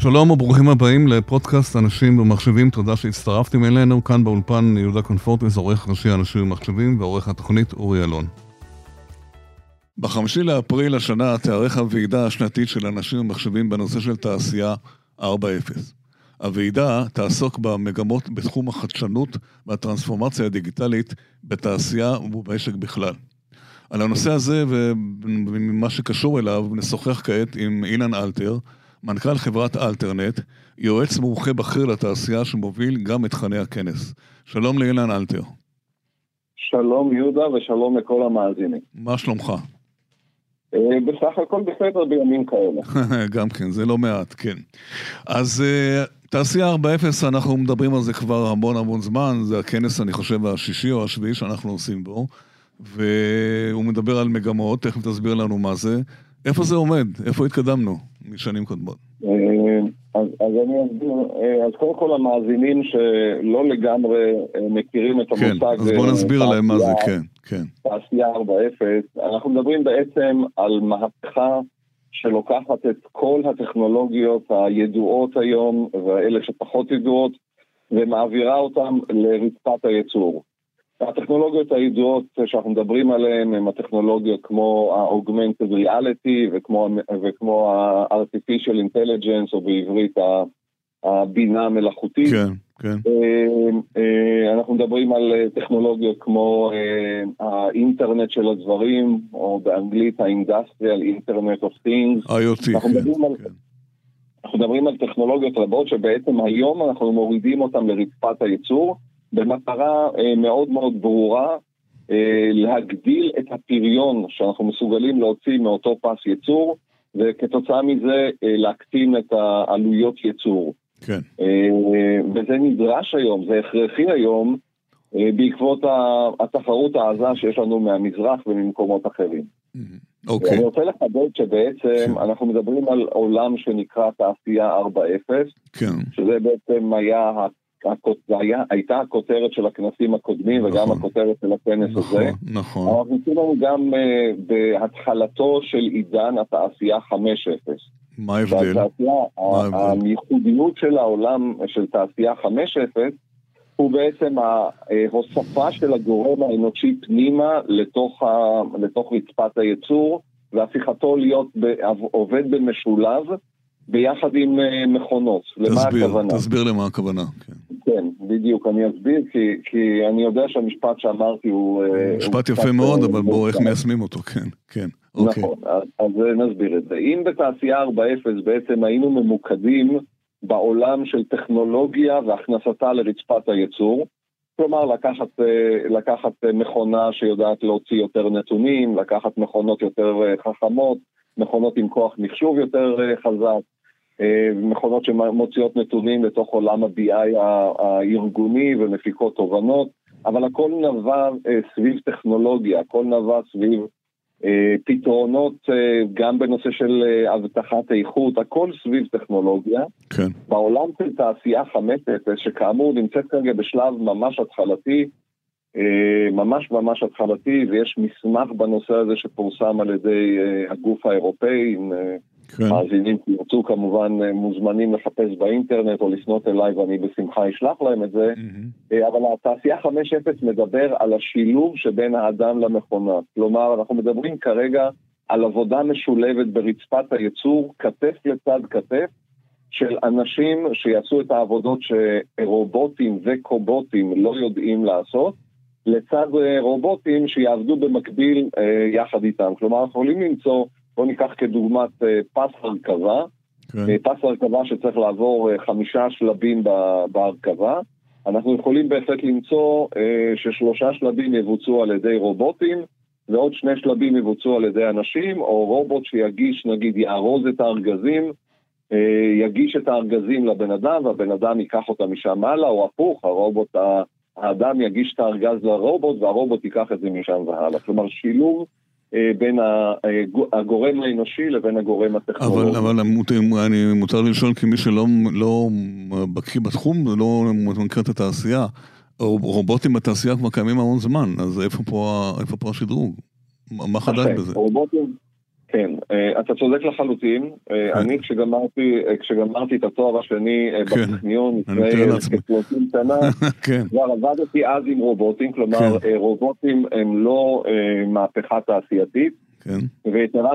שלום וברוכים הבאים לפודקאסט אנשים ומחשבים, תודה שהצטרפתם אלינו. כאן באולפן יהודה קונפורטס, עורך ראשי אנשים ומחשבים ועורך התוכנית אורי אלון. בחמישי לאפריל השנה תיארך הוועידה השנתית של אנשים ומחשבים בנושא של תעשייה 4.0. הוועידה תעסוק במגמות בתחום החדשנות והטרנספורמציה הדיגיטלית בתעשייה ובמשק בכלל. על הנושא הזה ומה שקשור אליו נשוחח כעת עם אילן אלתר, מנכ"ל חברת אלטרנט, יועץ מומחה בכיר לתעשייה שמוביל גם את תכני הכנס. שלום לאילן אלתר. שלום יהודה ושלום לכל המאזינים. מה שלומך? אה, בסך הכל בסדר בימים כאלה. גם כן, זה לא מעט, כן. אז אה, תעשייה 4.0, אנחנו מדברים על זה כבר המון המון זמן, זה הכנס, אני חושב, השישי או השביעי שאנחנו עושים בו, והוא מדבר על מגמות, תכף תסביר לנו מה זה. איפה זה עומד? איפה התקדמנו משנים קודמות? אה, אז, אז אני אסביר, אה, אז קודם כל המאזינים שלא לגמרי אה, מכירים את כן, המושג... כן, אז בוא נסביר להם מה זה, כן, כן. תעשייה 4.0, אנחנו מדברים בעצם על מהפכה שלוקחת את כל הטכנולוגיות הידועות היום, ואלה שפחות ידועות, ומעבירה אותן לרצפת הייצור. הטכנולוגיות הידועות שאנחנו מדברים עליהן הן הטכנולוגיות כמו ה-Augmented Reality וכמו, וכמו ה-Artificial Intelligence, או בעברית הבינה המלאכותית. כן, כן. אה, אה, אנחנו מדברים על טכנולוגיות כמו אה, האינטרנט של הדברים, או באנגלית ה-Industrial Internet of Things. IoT, כן. על- כן. אנחנו מדברים על טכנולוגיות רבות שבעצם היום אנחנו מורידים אותן לרצפת הייצור במטרה אה, מאוד מאוד ברורה אה, להגדיל את הפריון שאנחנו מסוגלים להוציא מאותו פס ייצור וכתוצאה מזה אה, להקטין את העלויות ייצור. כן. וזה נדרש היום, זה הכרחי היום בעקבות התחרות העזה שיש לנו מהמזרח וממקומות אחרים. אוקיי, אני רוצה לחדד שבעצם כן. אנחנו מדברים על עולם שנקרא תעשייה 4.0, כן. שזה בעצם היה, זה היה, הייתה הכותרת של הכנסים הקודמים וגם נכון. הכותרת של הכנס נכון, הזה. נכון. אנחנו נמצאים לנו גם uh, בהתחלתו של עידן התעשייה 5.0. מה ההבדל? הייחודיות של העולם של תעשייה 5.0 הוא בעצם ההוספה של הגורם האנושי פנימה לתוך, ה, לתוך רצפת הייצור והפיכתו להיות ב, עובד במשולב ביחד עם אה, מכונות. למה תסביר, הכוונה? תסביר למה הכוונה. כן. כן, בדיוק, אני אסביר כי, כי אני יודע שהמשפט שאמרתי הוא... אה, משפט הוא יפה מאוד, אה, אבל בואו איך. מיישמים אותו, כן, כן. אוקיי. נכון, אז, אז נסביר את זה. אם בתעשייה 4.0 בעצם היינו ממוקדים בעולם של טכנולוגיה והכנסתה לרצפת הייצור, כלומר לקחת, אה, לקחת אה, מכונה שיודעת להוציא יותר נתונים, לקחת מכונות יותר אה, חכמות, מכונות עם כוח מחשוב יותר אה, חזק, אה, מכונות שמוציאות נתונים לתוך עולם ה-BI הארגוני ומפיקות תובנות, אבל הכל נבע אה, סביב טכנולוגיה, הכל נבע סביב אה, פתרונות אה, גם בנושא של אה, אבטחת איכות, הכל סביב טכנולוגיה. כן, בעולם של תעשייה 5.0, שכאמור נמצאת כרגע בשלב ממש התחלתי, אה, ממש ממש התחלתי, ויש מסמך בנושא הזה שפורסם על ידי אה, הגוף האירופאי, אה, כן. מאזינים שירצו כמובן אה, מוזמנים לחפש באינטרנט או לפנות אליי ואני בשמחה אשלח להם את זה. אה, אבל התעשייה 5.0 מדבר על השילוב שבין האדם למכונה. כלומר, אנחנו מדברים כרגע על עבודה משולבת ברצפת הייצור, כתף לצד כתף, של אנשים שיעשו את העבודות שרובוטים וקובוטים לא יודעים לעשות, לצד אה, רובוטים שיעבדו במקביל אה, יחד איתם. כלומר, אנחנו יכולים למצוא, בואו ניקח כדוגמת אה, פס הרכבה, כן. אה, פס הרכבה שצריך לעבור אה, חמישה שלבים בהרכבה. אנחנו יכולים בהחלט למצוא ששלושה שלבים יבוצעו על ידי רובוטים, ועוד שני שלבים יבוצעו על ידי אנשים, או רובוט שיגיש, נגיד, יארוז את הארגזים, יגיש את הארגזים לבן אדם, והבן אדם ייקח אותם משם הלאה, או הפוך, הרובוט, האדם יגיש את הארגז לרובוט, והרובוט ייקח את זה משם והלאה. כלומר, שילוב בין הגו- הגורם האנושי לבין הגורם הטכנולוגי. אבל, אבל אני, מותר לי לשאול כמי שלא לא בקיא בתחום, לא מכיר את התעשייה. רובוטים בתעשייה כבר קיימים המון זמן, אז איפה פה, איפה פה השדרוג? מה- חדש בזה? רובוטים, כן, אה, אתה צודק לחלוטין. אה, כן. אני כשגמרתי, אה, כשגמרתי את התואר השני כן. בטכניון לפני כ-30 שנה, כן. כבר עבדתי אז עם רובוטים, כלומר. רובוטים הם לא מהפכה תעשייתית. כן. ויתרה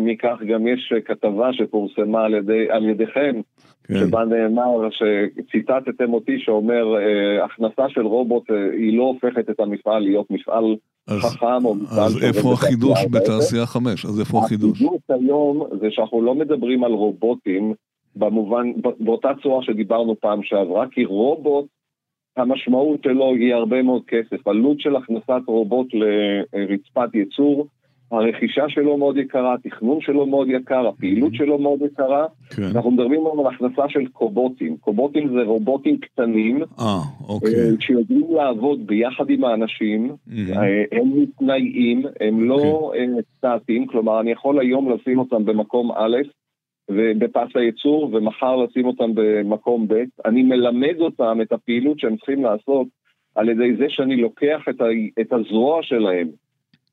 מכך גם יש כתבה שפורסמה על, ידי, על ידיכם, כן. שבה נאמר שציטטתם אותי שאומר הכנסה של רובוט היא לא הופכת את המפעל להיות מפעל אז, חכם או מפעל... אז איפה החידוש בתעשייה 5? אז איפה החידוש? החידוש היום זה שאנחנו לא מדברים על רובוטים במובן, באותה צורה שדיברנו פעם שעברה, כי רובוט, המשמעות שלו היא הרבה מאוד כסף. עלות של הכנסת רובוט לרצפת ייצור הרכישה שלו מאוד יקרה, התכנון שלו מאוד יקר, הפעילות שלו מאוד יקרה. כן. אנחנו מדברים על הכנסה של קובוטים. קובוטים זה רובוטים קטנים, 아, אה, אוקיי. אה, שיודעים לעבוד ביחד עם האנשים, mm-hmm. הם מתנאים, הם לא אוקיי. סטטיים, כלומר אני יכול היום לשים אותם במקום א', בפס הייצור, ומחר לשים אותם במקום ב', אני מלמד אותם את הפעילות שהם צריכים לעשות על ידי זה שאני לוקח את, ה, את הזרוע שלהם.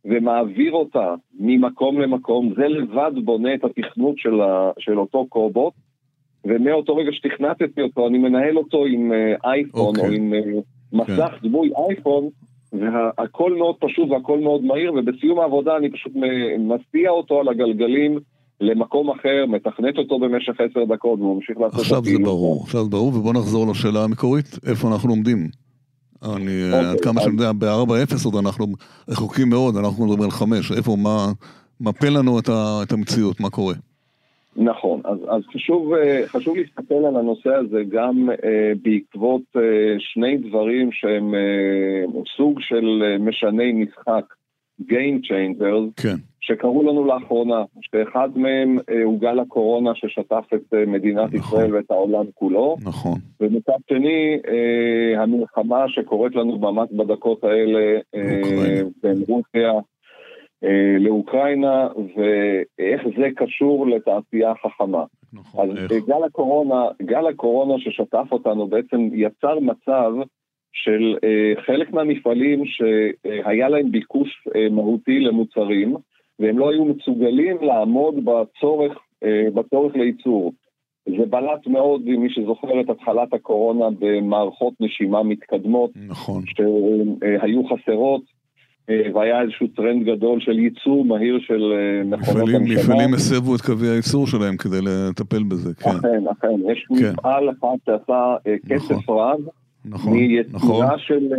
ומעביר אותה ממקום למקום, זה לבד בונה את התכנות של, ה, של אותו קובוט, ומאותו רגע שתכנתתי אותו, אני מנהל אותו עם אייפון uh, okay. או אוקיי. עם uh, מסך okay. כן. דמוי אייפון, והכל מאוד פשוט והכל מאוד מהיר, ובסיום העבודה אני פשוט מסיע אותו על הגלגלים למקום אחר, מתכנת אותו במשך עשר דקות, והוא ממשיך לעשות את הפעילות. עכשיו זה ברור, עכשיו זה ברור, ובוא נחזור לשאלה המקורית, איפה אנחנו עומדים? אני, okay, אוקיי, עד כמה שאני יודע, ב-4-0 עוד אנחנו רחוקים מאוד, אנחנו מדברים על 5, איפה, מה, מפה לנו את, ה, את המציאות, מה קורה? נכון, אז, אז חשוב, אה, חשוב להסתכל על הנושא הזה גם אה, בעקבות אה, שני דברים שהם אה, סוג של אה, משני משחק, Game Changers, כן. שקרו לנו לאחרונה, שאחד מהם אה, הוא גל הקורונה ששטף את אה, מדינת נכון. ישראל ואת העולם כולו. נכון. ומצד שני, אה, המלחמה שקורית לנו ממש בדקות האלה בין רוסיה לאוקראינה, ואיך זה קשור לתעשייה חכמה. נכון, אז איך? גל הקורונה, גל הקורונה ששטף אותנו בעצם יצר מצב של חלק מהמפעלים שהיה להם ביקוש מהותי למוצרים, והם לא היו מסוגלים לעמוד בצורך, אה, בצורך לייצור. זה בלט מאוד, מי שזוכר את התחלת הקורונה במערכות נשימה מתקדמות, נכון. שהיו חסרות, אה, והיה איזשהו טרנד גדול של ייצור מהיר של אה, מכונות הנשמה. מפעלים הסבו את קווי הייצור שלהם כדי לטפל בזה, כן. אכן, אכן. יש כן. מפעל אחד שעשה כסף נכון. רב. נכון, מייצור נכון. של,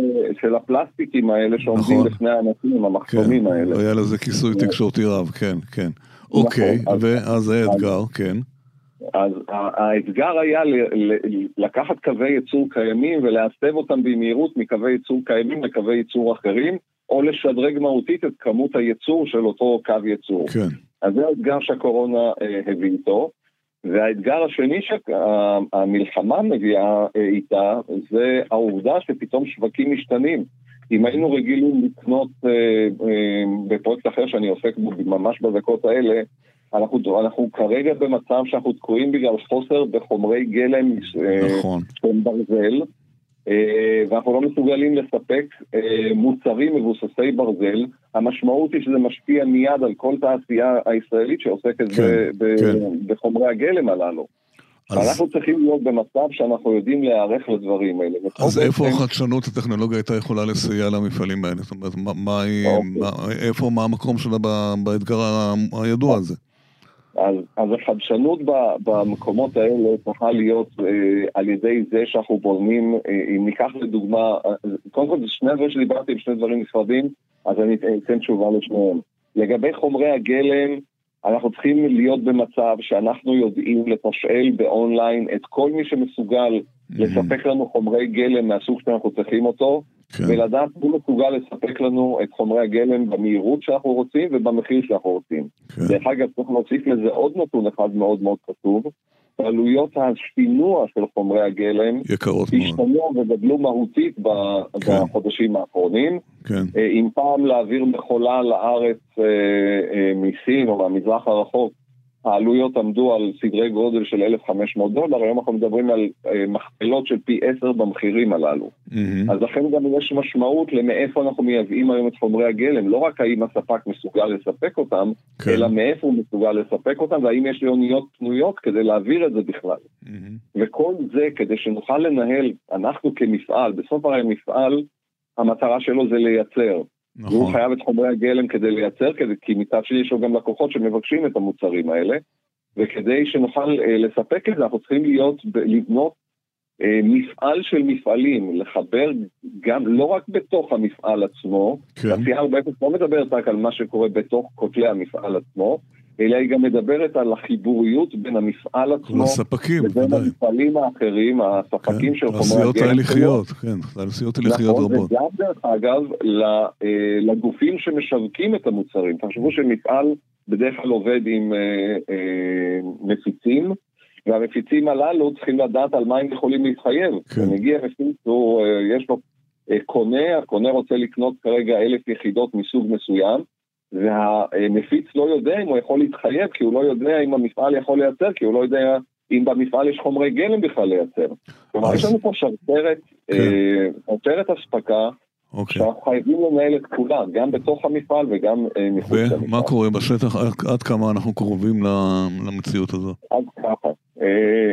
של הפלסטיקים האלה שעומדים נכון. לפני האנשים, המחסומים כן, האלה. היה לזה כיסוי כן. תקשורתי רב, כן, כן. נכון, אוקיי, אז, ואז האתגר, אז, כן. אז האתגר היה ל, ל, לקחת קווי ייצור קיימים ולהסב אותם במהירות מקווי ייצור קיימים לקווי ייצור אחרים, או לשדרג מהותית את כמות הייצור של אותו קו ייצור. כן. אז זה האתגר שהקורונה אה, הביא איתו. והאתגר השני שהמלחמה מביאה אה, איתה זה העובדה שפתאום שווקים משתנים. אם היינו רגילים לקנות אה, אה, בפרויקט אחר שאני עוסק בו ממש בדקות האלה, אנחנו, אנחנו כרגע במצב שאנחנו תקועים בגלל חוסר בחומרי גלם נכון. שהם ברזל, אה, ואנחנו לא מסוגלים לספק אה, מוצרים מבוססי ברזל, המשמעות היא שזה משפיע מיד על כל תעשייה הישראלית שעוסקת כן, ב- כן. בחומרי הגלם הללו. אז... אנחנו צריכים להיות במצב שאנחנו יודעים להיערך לדברים האלה. אז איפה בעצם... החדשנות הטכנולוגיה הייתה יכולה לסייע למפעלים האלה? זאת אומרת, מה, מה אוקיי. מה, איפה, מה המקום שלה באתגר הידוע הזה? אז, אז החדשנות במקומות האלה צריכה להיות אה, על ידי זה שאנחנו בולמים, אה, אם ניקח לדוגמה, אה, קודם כל זה שני דברים שדיברתי עם שני דברים נפרדים, אז אני אתן תשובה לשניהם. לגבי חומרי הגלם, אנחנו צריכים להיות במצב שאנחנו יודעים לתשאל באונליין את כל מי שמסוגל mm-hmm. לספק לנו חומרי גלם מהסוג שאנחנו צריכים אותו, כן. ולדעת מי מסוגל לספק לנו את חומרי הגלם במהירות שאנחנו רוצים ובמחיר שאנחנו רוצים. כן. דרך אגב, צריך להוסיף לזה עוד נתון אחד מאוד מאוד חשוב, עלויות השינוע של חומרי הגלם יקרות מאוד. השתנו וגדלו מהותית כן. בחודשים האחרונים. כן. אה, אם פעם להעביר מכולה לארץ אה, אה, מסין או מהמזרח הרחוק העלויות עמדו על סדרי גודל של 1,500 דולר, היום אנחנו מדברים על אה, מכפלות של פי 10 במחירים הללו. Mm-hmm. אז לכן גם יש משמעות למאיפה אנחנו מייבאים היום את חומרי הגלם, לא רק האם הספק מסוגל לספק אותם, כן. אלא מאיפה הוא מסוגל לספק אותם, והאם יש לי אוניות פנויות כדי להעביר את זה בכלל. Mm-hmm. וכל זה כדי שנוכל לנהל, אנחנו כמפעל, בסוף הרי מפעל, המטרה שלו זה לייצר. נכון. והוא חייב את חומרי הגלם כדי לייצר, כדי, כי מצד שני יש לו גם לקוחות שמבקשים את המוצרים האלה, וכדי שנוכל אה, לספק את זה, אנחנו צריכים להיות, לבנות אה, מפעל של מפעלים, לחבר גם, לא רק בתוך המפעל עצמו, כן. התעשייה הרבה פעמים לא מדברת רק על מה שקורה בתוך כותלי המפעל עצמו, אלא היא גם מדברת על החיבוריות בין המפעל עצמו, לספקים, לבין ודאי. המפעלים האחרים, הספקים כן, של חומרי הגלם. תעשיות ההליכיות, כן, תעשיות הליכיות נכון, רבות. וגם דרך אגב, אה, לגופים שמשווקים את המוצרים. תחשבו שמפעל בדרך כלל עובד עם אה, אה, מפיצים, והמפיצים הללו צריכים לדעת על מה הם יכולים להתחייב. כן. מגיע מפיץ, יש לו קונה, הקונה רוצה לקנות כרגע אלף יחידות מסוג מסוים, והמפיץ לא יודע אם הוא יכול להתחייב, כי הוא לא יודע אם המפעל יכול לייצר, כי הוא לא יודע אם במפעל יש חומרי גלם בכלל לייצר. כלומר, יש לנו פה שרשרת, כן. אה, שרשרת אספקה. אוקיי. שאנחנו חייבים לנהל את כולה, גם בתוך המפעל וגם אה, מחוץ למפעל. ומה קורה בשטח, עד כמה אנחנו קרובים למציאות הזו? עד ככה. Uh,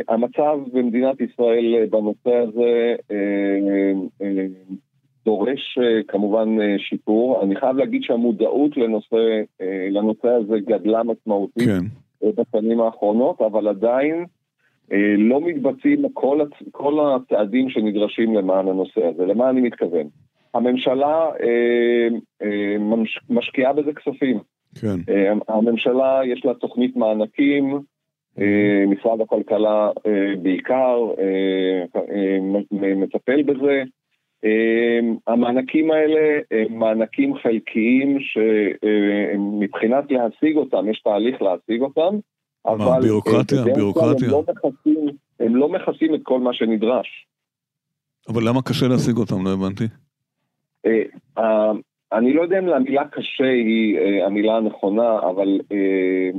המצב במדינת ישראל בנושא הזה דורש אה, כמובן אה, שיפור. אני חייב להגיד שהמודעות לנושא, אה, לנושא הזה גדלה משמעותית כן. בשנים האחרונות, אבל עדיין לא מתבצעים כל, הצ... כל הצעדים שנדרשים למען הנושא הזה. למה אני מתכוון? הממשלה אה, אה, משקיעה בזה כספים. כן. אה, הממשלה יש לה תוכנית מענקים, משרד הכלכלה בעיקר מטפל בזה. אמ, המענקים האלה הם מענקים חלקיים שמבחינת להשיג אותם, יש תהליך להשיג אותם, אבל... מה, ביורוקרטיה? ביורוקרטיה? הם לא, מכסים, הם לא מכסים את כל מה שנדרש. אבל למה קשה להשיג אותם? לא הבנתי. אה, אני לא יודע אם המילה קשה היא אה, המילה הנכונה, אבל אה,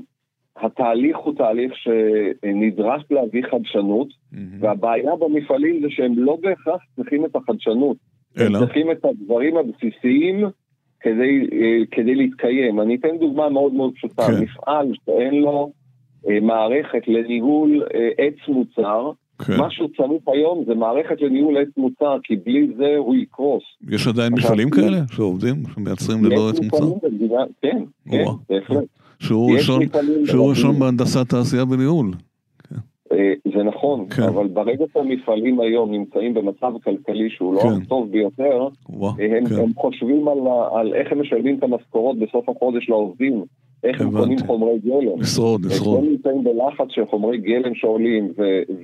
התהליך הוא תהליך שנדרש להביא חדשנות, mm-hmm. והבעיה במפעלים זה שהם לא בהכרח צריכים את החדשנות. אלא? הם צריכים את הדברים הבסיסיים כדי, אה, כדי להתקיים. אני אתן דוגמה מאוד מאוד פשוטה. כן. מפעל שאין לו אה, מערכת לניהול אה, עץ מוצר, כן. מה שהוא צריך היום זה מערכת לניהול עץ מוצר, כי בלי זה הוא יקרוס. יש עדיין מפעלים כאלה שעובדים, שמייצרים ללא עץ מוצר? כן, כן, בהחלט. שהוא ראשון בהנדסת תעשייה וניהול. אה, זה נכון, כן. אבל ברגע שהמפעלים היום נמצאים במצב כלכלי שהוא לא כן. הטוב ביותר, ווא, הם, כן. הם חושבים על, על איך הם משלמים את המשכורות בסוף החודש לעובדים, איך הם קונים חומרי גלם. לשרוד, לשרוד. הם נמצאים בלחץ של חומרי גלם שעולים,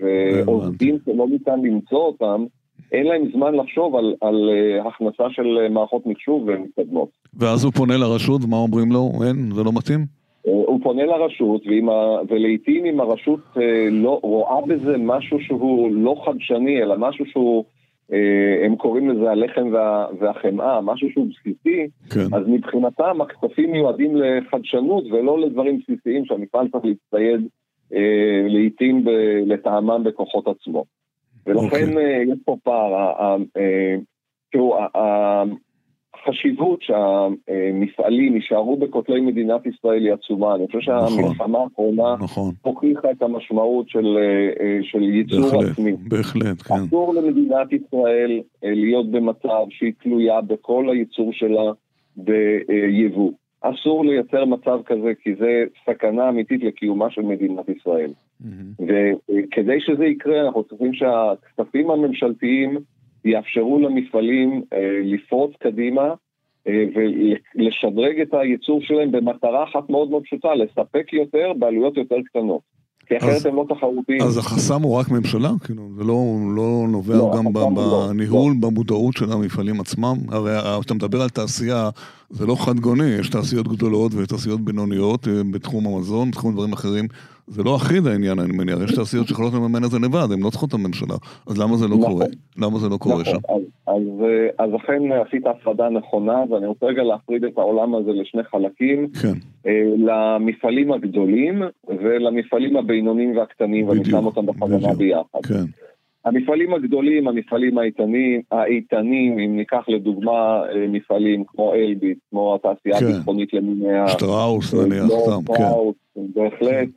ועובדים שלא ניתן למצוא אותם, אין להם זמן לחשוב על, על uh, הכנסה של מערכות מחשוב ומתקדמות. ואז הוא פונה לרשות, מה אומרים לו? אין, זה לא מתאים? אה, הוא פונה לרשות, ה... ולעיתים אם הרשות אה, לא רואה בזה משהו שהוא לא חדשני, אלא משהו שהוא, אה, הם קוראים לזה הלחם וה... והחמאה, משהו שהוא בסיסי, כן. אז מבחינתם הכספים מיועדים לחדשנות ולא לדברים בסיסיים שהמפעל צריך להצטייד לעיתים ב... לטעמם בכוחות עצמו. ולכן אוקיי. יש פה פער. תראו, החשיבות שהמפעלים יישארו בכותלי מדינת ישראל היא עצומה. אני חושב נכון. שהמלחמה האחרונה נכון. הוכיחה את המשמעות של, אה, של ייצור בהחלט, עצמי. בהחלט, כן. אסור למדינת ישראל אה, להיות במצב שהיא תלויה בכל הייצור שלה ביבוא. אסור לייצר מצב כזה, כי זה סכנה אמיתית לקיומה של מדינת ישראל. Mm-hmm. וכדי שזה יקרה, אנחנו צריכים שהכספים הממשלתיים יאפשרו למפעלים אה, לפרוץ קדימה אה, ולשדרג את הייצור שלהם במטרה אחת מאוד מאוד פשוטה, לספק יותר בעלויות יותר קטנות. כי אחרת הם לא תחרותיים. אז החסם הוא רק ממשלה? כאילו, זה לא, לא נובע לא, גם לא, בניהול, לא. במודעות של המפעלים עצמם? הרי כשאתה מדבר על תעשייה, זה לא חד גוני, יש תעשיות גדולות ותעשיות בינוניות אה, בתחום המזון, בתחום דברים אחרים. זה לא אחיד העניין, אני מניח, יש תעשיות שיכולות לממן את זה לבד, הן לא צריכות את הממשלה, אז למה זה לא נכון. קורה? למה זה לא קורה נכון, שם? אז, אז, אה, אז אכן עשית הפרדה נכונה, ואני רוצה רגע להפריד את העולם הזה לשני חלקים, כן, אה, למפעלים הגדולים ולמפעלים הבינוניים והקטנים, ואני בדיוק, שם אותם בכוונה. ביחד. כן, המפעלים הגדולים, המפעלים האיתנים, האיתנים, אם ניקח לדוגמה אה, מפעלים כמו אלביט, כמו התעשייה כן. הביטחונית למינייה, שטראוס נניח, לא, סתם, כן, בהחלט,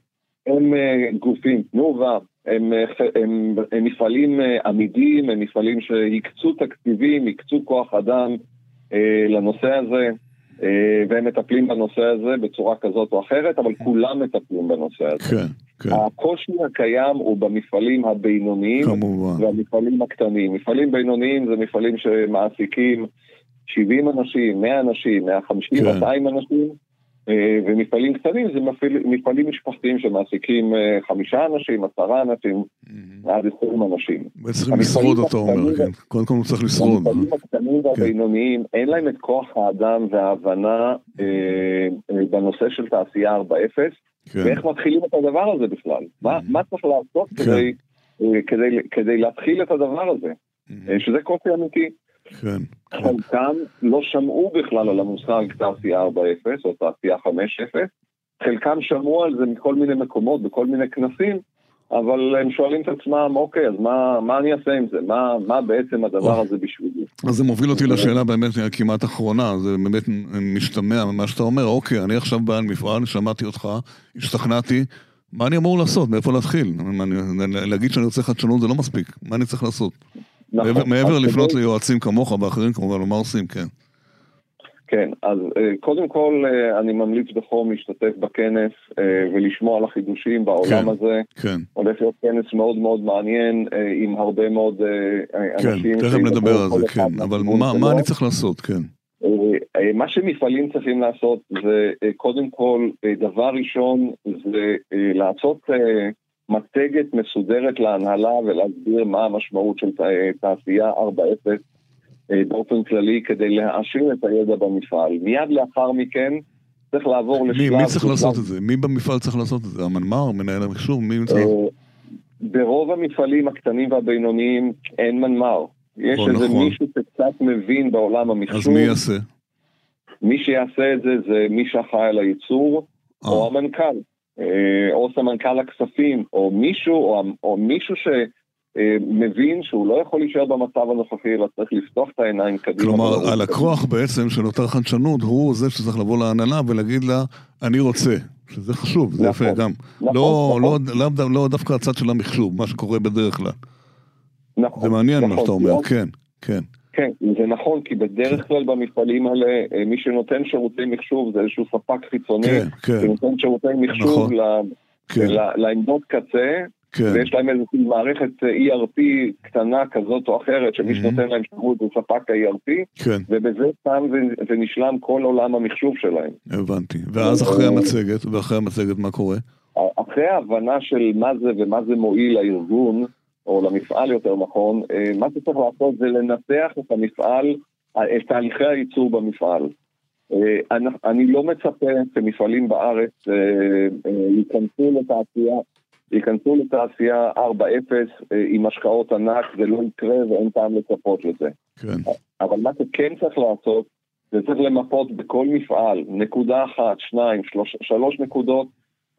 הם אה, גופים, תנובה, הם, אה, הם, הם מפעלים אה, עמידים, הם מפעלים שהקצו תקציבים, הקצו כוח אדם אה, לנושא הזה, אה, והם מטפלים בנושא הזה בצורה כזאת או אחרת, אבל כולם מטפלים בנושא הזה. כן, כן, הקושי הקיים הוא במפעלים הבינוניים כמובן, והמפעלים הקטנים. מפעלים בינוניים זה מפעלים שמעסיקים 70 אנשים, 100 אנשים, 150, כן. 200 אנשים, ומפעלים קטנים זה מפעיל, מפעלים משפחתיים שמעסיקים אה, חמישה אנשים, עשרה אנשים, מהמם. עד 20 אנשים. המפעלים לשרוד, אתה אומר, כן, קודם כל הוא צריך לשרוד, כן. המפעלים הקטנים והבינוניים, אין להם את כוח האדם וההבנה אה, אה, בנושא של תעשייה 4.0, כן, ואיך מתחילים את הדבר הזה בכלל. מה, מה צריך לעשות כן. כדי, אה, כדי, כדי להתחיל את הדבר הזה, מהמם. אה, שזה קושי אמיתי. כן, כן, חלקם לא שמעו בכלל על המושג תעשייה 4.0 או תעשייה 5.0, חלקם שמעו על זה מכל מיני מקומות, בכל מיני כנסים, אבל הם שואלים את עצמם, אוקיי, אז מה, מה אני אעשה עם זה? מה, מה בעצם הדבר. הזה בשבילי? אז זה מוביל אותי לשאלה באמת כמעט אחרונה, זה באמת משתמע ממה שאתה אומר, אוקיי, אני עכשיו בעל מפעל, שמעתי אותך, השתכנעתי, מה אני אמור לעשות? מאיפה להתחיל? להגיד שאני רוצה חדשנות זה לא מספיק, מה אני צריך לעשות? נכון. מעבר- לפנות כדי- ליועצים כמוך ואחרים כמובן, מה עושים? כן. כן, אז אה, קודם כל אה, אני ממליץ בחום להשתתף בכנס אה, ולשמוע על החידושים בעולם כן. הזה. כן, הולך להיות כנס מאוד מאוד מעניין עם הרבה מאוד כן, אנשים. תכף שידברו נדבר על זה, כן, אבל מה-. מה אני צריך לעשות? כן, מה שמפעלים צריכים לעשות זה קודם כל, דבר ראשון, זה לעשות מצגת מסודרת להנהלה ולהסביר מה המשמעות של תע- תעשייה 4.0 אה, באופן כללי כדי להעשיר את הידע במפעל. מיד לאחר מכן צריך לעבור מי לשלב... מי צריך שהוא לעשות את זה? מי במפעל צריך לעשות את זה? המנמ"ר, מנהל המחשוב, מי צריך? אה, ברוב המפעלים הקטנים והבינוניים אין מנמ"ר. יש או, איזה נכון. מישהו שקצת מבין בעולם אז המחשוב. מי יעשה? מי שיעשה את זה זה מי שאחראי על הייצור, אה, או המנכ"ל, או סמנכ"ל הכספים, או מישהו, או, או מישהו שמבין שהוא לא יכול להישאר במצב הנוכחי, אלא צריך לפתוח את העיניים קדימה. כלומר. הלקוח בעצם של אותה חדשנות הוא זה שצריך לבוא להנהלה ולהגיד לה, אני רוצה. שזה חשוב, זה נכון, יפה גם. נכון, לא, נכון. לא, לא, דווקא הצד של המחשוב, מה שקורה בדרך כלל. נכון, זה מעניין מה נכון, שאתה אומר, לא? כן, כן. כן, זה נכון, כי בדרך כלל במפעלים האלה, אה, מי שנותן שירותי מחשוב זה איזשהו ספק חיצוני, כן, כן, שנותן שירותי מחשוב נכון. ל- כן, ל- לעמדות קצה, כן, ויש להם איזושהי מערכת אה, ERP קטנה כזאת או אחרת, שמי Mhm. שנותן להם שירות הוא ספק ה-ERP, כן, ובזה תם ו- ונשלם כל עולם המחשוב שלהם. הבנתי. ואז אחרי המצגת, ואחרי המצגת מה קורה? אחרי ההבנה של מה זה ומה זה מועיל לארגון, או למפעל יותר נכון, אה, מה שצריך לעשות זה לנתח את המפעל, את תהליכי הייצור במפעל. אה, אני- אני לא מצפה שמפעלים בארץ אה, ייכנסו לתעשייה, ייכנסו לתעשייה 4.0 אה, עם השקעות ענק, זה לא יקרה ואין טעם לצפות לזה. כן, אבל מה שכן צריך לעשות, זה צריך למפות בכל מפעל, נקודה אחת, שניים, שלוש, שלוש נקודות,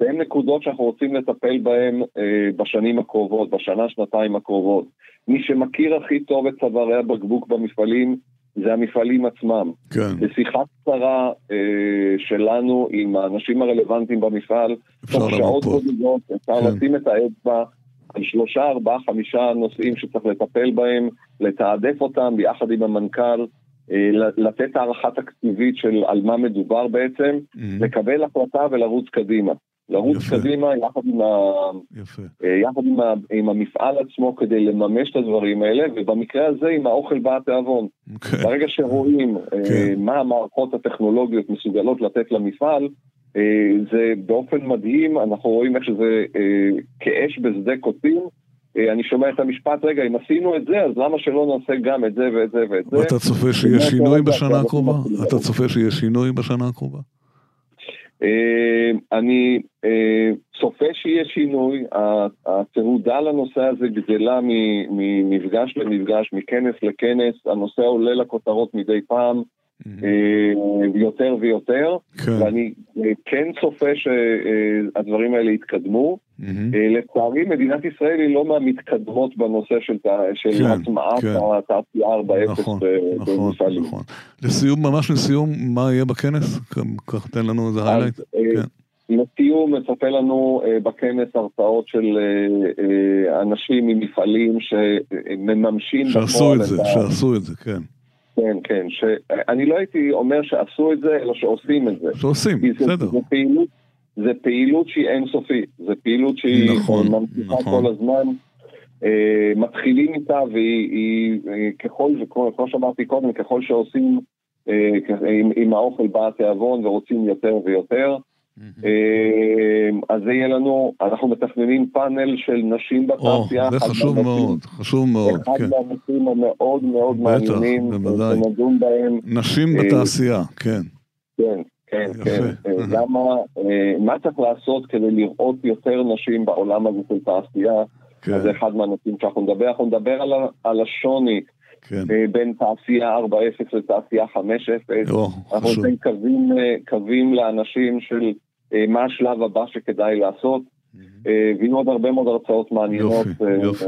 והן נקודות שאנחנו רוצים לטפל בהן אה, בשנים הקרובות, בשנה, שנתיים הקרובות. מי שמכיר הכי טוב את צווארי הבקבוק במפעלים, זה המפעלים עצמם. כן. בשיחה קצרה אה, שלנו עם האנשים הרלוונטיים במפעל, אפשר תוך שעות. בודדות, אפשר כן. לשים את האצבע על שלושה, ארבעה, חמישה נושאים שצריך לטפל בהם, לתעדף אותם ביחד עם המנכ"ל, אה, לתת הערכה תקציבית של על מה מדובר בעצם, Mhm. לקבל החלטה ולרוץ קדימה. לרוץ יפה. קדימה יחד עם, ה, יפה. אה, יחד עם, ה, עם המפעל עצמו כדי לממש את הדברים האלה, ובמקרה הזה עם האוכל בא התיאבון. כן, ברגע שרואים אה, כן. מה המערכות הטכנולוגיות מסוגלות לתת למפעל, אה, זה באופן מדהים, אנחנו רואים איך שזה כאש בשדה קוצים. אני שומע את המשפט, רגע, אם עשינו את זה, אז למה שלא נעשה גם את זה ואת זה ואת זה? ואתה צופה שיהיה ומה שינוי בשנה הקרובה? אתה? צופה שיהיה שינוי בשנה הקרובה? אני צופה שיהיה שינוי, התהודה לנושא הזה גדלה ממפגש למפגש, מכנס לכנס, הנושא עולה לכותרות מדי פעם. אה, יותר ויותר, כן. ואני אה, כן צופה שהדברים האלה יתקדמו. אה, לצערי מדינת ישראל היא לא מהמתקדמות בנושא של, כן, הטמעת כן. התעשייה 4.0 נכון, נכון, נכון. לסיום, ממש לסיום, מה יהיה בכנס? ככה תן לנו איזה היילייט. לסיום מצפה לנו בכנס הרצאות של אנשים ממפעלים שמממשים שעשו את זה, שעשו את זה, כן. כן, כן, שאני לא הייתי אומר שעשו את זה, אלא שעושים את זה. שעושים, בסדר. זה פעילות, זה פעילות שהיא אינסופית, זה פעילות שהיא נכון, ממשיכה נכון. כל הזמן. אה, מתחילים איתה והיא היא, היא, ככל, כמו שאמרתי קודם, ככל שעושים אה, עם, עם האוכל בא התיאבון ורוצים יותר ויותר, אז זה יהיה לנו, אנחנו מתכננים פאנל של נשים בתעשייה. זה חשוב מאוד, חשוב מאוד. אחד כן. מהנושאים המאוד מאוד מעניינים, שנדון בהם. נשים אה, בתעשייה, כן. כן, כן, כן. אה, למה, אה, מה צריך לעשות כדי לראות יותר נשים בעולם הזה של תעשייה? כן. זה אחד מהנושאים שאנחנו נדבר, אנחנו נדבר על השוני. כן. בין תעשייה 4.0 לתעשייה 5.0. אנחנו נותנים קווים לאנשים של אה, מה השלב הבא שכדאי לעשות. אה, ויהיו עוד הרבה מאוד הרצאות מעניינות. יופי, אה, יופי.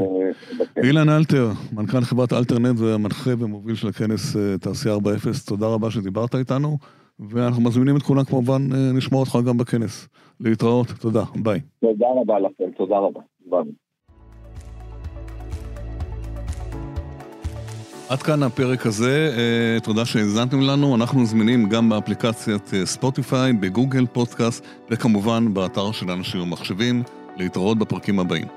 אילן אלתר, מנכ"ל חברת אלטרנט והמנחה ומוביל של הכנס תעשייה 4.0, תודה רבה שדיברת איתנו, ואנחנו מזמינים את כולם כמובן לשמוע אותך גם בכנס. להתראות, תודה, ביי. תודה רבה לכם, תודה רבה. ביי. עד כאן הפרק הזה, אה, תודה שהאזנתם לנו, אנחנו זמינים גם באפליקציית אה, ספוטיפיי, בגוגל פודקאסט וכמובן באתר של אנשים ומחשבים, להתראות בפרקים הבאים.